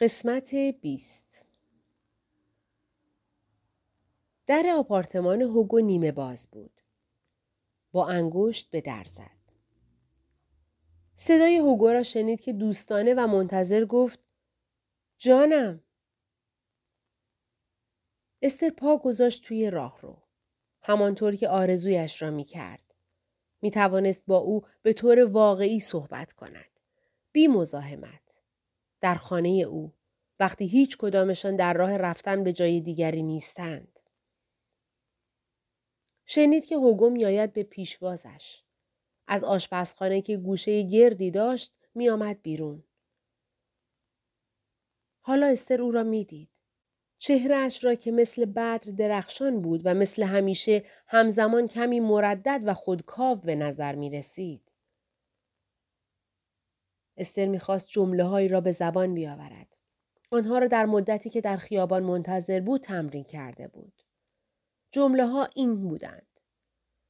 قسمت بیست در آپارتمان هوگو نیمه باز بود. با انگشت به در زد. صدای هوگو را شنید که دوستانه و منتظر گفت جانم. استر پا گذاشت توی راه رو. همانطور که آرزویش را می کرد. می توانست با او به طور واقعی صحبت کند. بی مزاحمت. در خانه او. وقتی هیچ کدامشان در راه رفتن به جای دیگری نیستند. شنید که هوگو میآید به پیشوازش. از آشپزخانه که گوشه گردی داشت می آمد بیرون. حالا استر او را می‌دید. چهرهش را که مثل بدر درخشان بود و مثل همیشه همزمان کمی مردد و خودکاو به نظر می رسید. استر می‌خواست جمله هایی را به زبان بیاورد. آنها را در مدتی که در خیابان منتظر بود تمرین کرده بود. جمله ها این بودند.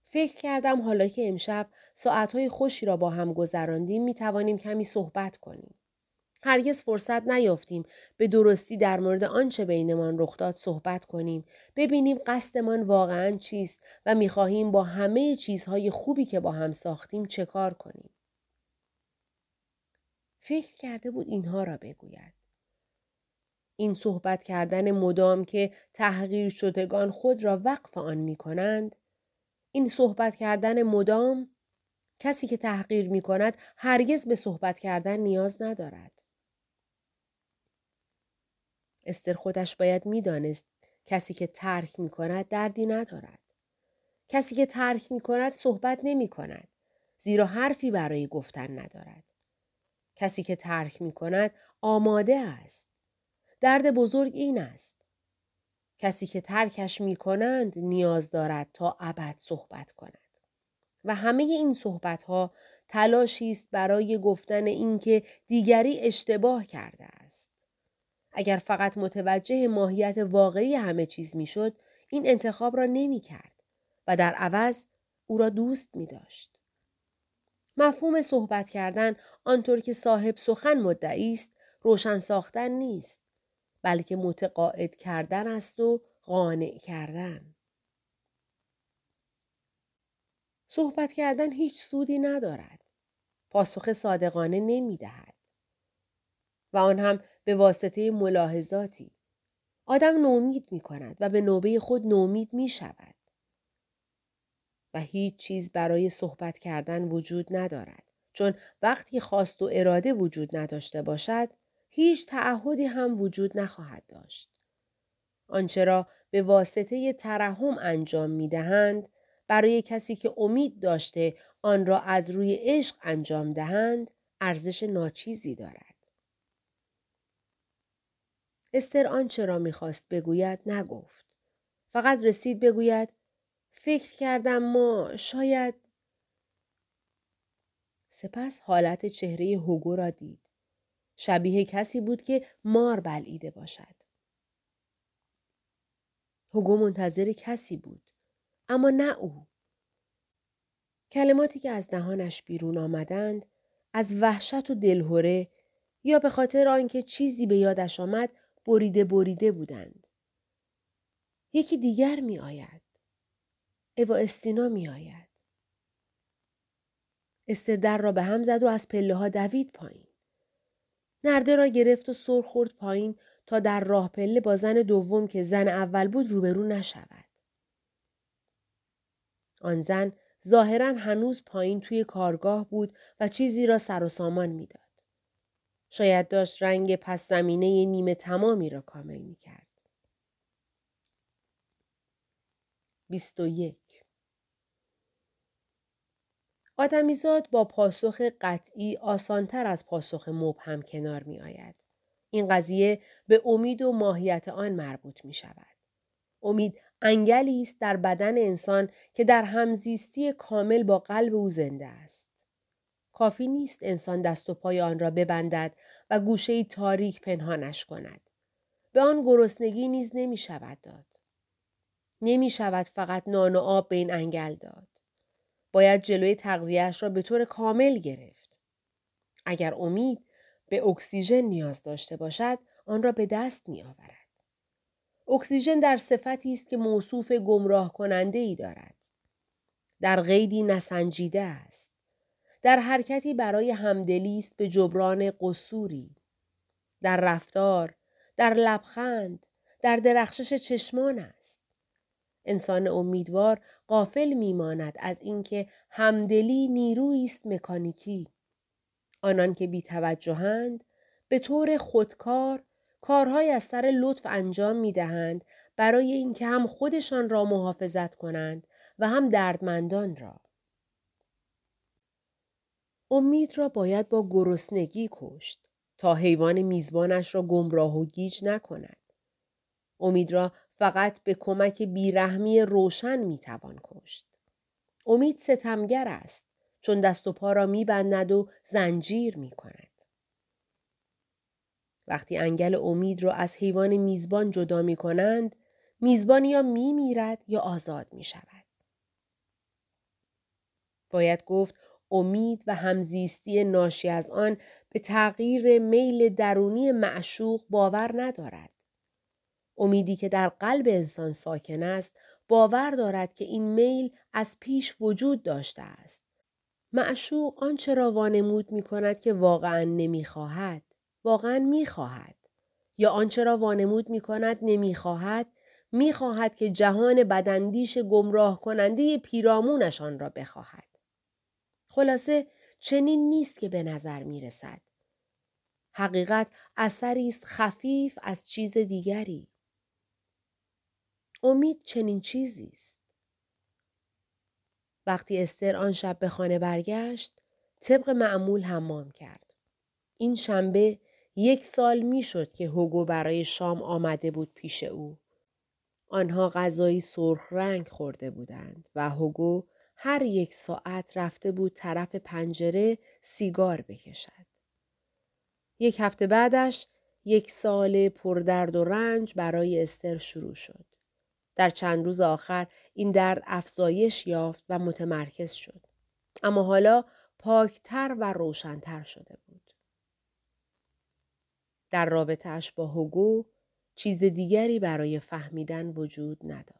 فکر کردم حالا که امشب ساعتهای خوشی را با هم گذراندیم می توانیم کمی صحبت کنیم. هرگز فرصت نیافتیم به درستی در مورد آنچه بینمان رخ داد صحبت کنیم ببینیم قصدمان واقعا چیست و می‌خواهیم با همه چیزهای خوبی که با هم ساختیم چه کار کنیم فکر کرده بود اینها را بگوید این صحبت کردن مدام که تحقیر شدگان خود را وقف آن می کنند این صحبت کردن مدام کسی که تحقیر می کند هرگز به صحبت کردن نیاز ندارد. استر خودش باید می‌دانست کسی که ترک می کند دردی ندارد. کسی که ترک می کند صحبت نمی کند. زیرا حرفی برای گفتن ندارد. کسی که ترک می کند آماده است. درد بزرگ این است. کسی که ترکش می کنند نیاز دارد تا ابد صحبت کند. و همه این صحبت ها تلاشی است برای گفتن اینکه دیگری اشتباه کرده است. اگر فقط متوجه ماهیت واقعی همه چیز می‌شد این انتخاب را نمی کرد و در عوض او را دوست می داشت. مفهوم صحبت کردن آنطور که صاحب سخن مدعی است روشن ساختن نیست بلکه متقاعد کردن است و قانع کردن. صحبت کردن هیچ سودی ندارد. پاسخ صادقانه نمی دهد. و آن هم به واسطه ملاحظاتی. آدم نومید می کند و به نوبه خود نومید می شود. و هیچ چیز برای صحبت کردن وجود ندارد. چون وقتی خواست و اراده وجود نداشته باشد، هیچ تعهدی هم وجود نخواهد داشت. آنچه را به واسطه ترحم انجام می دهند، برای کسی که امید داشته آن را از روی عشق انجام دهند، ارزش ناچیزی دارد. استر آنچه را می‌خواست بگوید نگفت. فقط رسید بگوید فکر کردم ما شاید سپس حالت چهره هوگو را دید. شبیه کسی بود که مار بلعیده باشد. هوگو منتظر کسی بود. اما نه او. کلماتی که از دهانش بیرون آمدند از وحشت و دلهوره یا به خاطر آنکه چیزی به یادش آمد بریده بریده بودند. یکی دیگر می آید. اوا استینا می آید. استر در را به هم زد و از پله ها دوید پایین. نرده را گرفت و سر خورد پایین تا در راه پله با زن دوم که زن اول بود روبرو نشود. آن زن ظاهرا هنوز پایین توی کارگاه بود و چیزی را سر و سامان می‌داد. شاید داشت رنگ پس زمینه نیمه تمامی را کامل می کرد. 21 آدمیزاد با پاسخ قطعی آسانتر از پاسخ مبهم کنار می آید. این قضیه به امید و ماهیت آن مربوط می شود. امید انگلی است در بدن انسان که در همزیستی کامل با قلب او زنده است. کافی نیست انسان دست و پای آن را ببندد و گوشه تاریک پنهانش کند. به آن گرسنگی نیز نمی شود داد. نمی شود فقط نان و آب به این انگل داد. باید جلوی تغذیهش را به طور کامل گرفت. اگر امید به اکسیژن نیاز داشته باشد آن را به دست می آورد. اکسیژن در صفتی است که موصوف گمراه کننده ای دارد. در قیدی نسنجیده است. در حرکتی برای همدلی است به جبران قصوری. در رفتار، در لبخند، در درخشش چشمان است. انسان امیدوار قافل میماند از اینکه همدلی نیرویی است مکانیکی. آنان که بیتوجهند به طور خودکار کارهای از سر لطف انجام می دهند برای اینکه هم خودشان را محافظت کنند و هم دردمندان را. امید را باید با گرسنگی کشت تا حیوان میزبانش را گمراه و گیج نکند. امید را فقط به کمک بیرحمی روشن می‌توان کشت. امید ستمگر است چون دست و پا را میبندد و زنجیر می کند. وقتی انگل امید را از حیوان میزبان جدا می کنند، میزبان یا می میرد یا آزاد می شود. باید گفت امید و همزیستی ناشی از آن به تغییر میل درونی معشوق باور ندارد. امیدی که در قلب انسان ساکن است باور دارد که این میل از پیش وجود داشته است. معشوق آنچه را وانمود می کند که واقعا نمی خواهد. واقعا می خواهد. یا آنچه را وانمود می کند نمی خواهد می خواهد که جهان بدندیش گمراه کننده پیرامونشان را بخواهد. خلاصه چنین نیست که به نظر می رسد. حقیقت اثری است خفیف از چیز دیگری. امید چنین چیزی است. وقتی استر آن شب به خانه برگشت، طبق معمول حمام کرد. این شنبه یک سال می‌شد که هوگو برای شام آمده بود پیش او. آنها غذایی سرخ رنگ خورده بودند و هوگو هر یک ساعت رفته بود طرف پنجره سیگار بکشد. یک هفته بعدش یک سال پردرد و رنج برای استر شروع شد. در چند روز آخر این درد افزایش یافت و متمرکز شد. اما حالا پاکتر و روشنتر شده بود. در رابطهش با هوگو چیز دیگری برای فهمیدن وجود نداشت.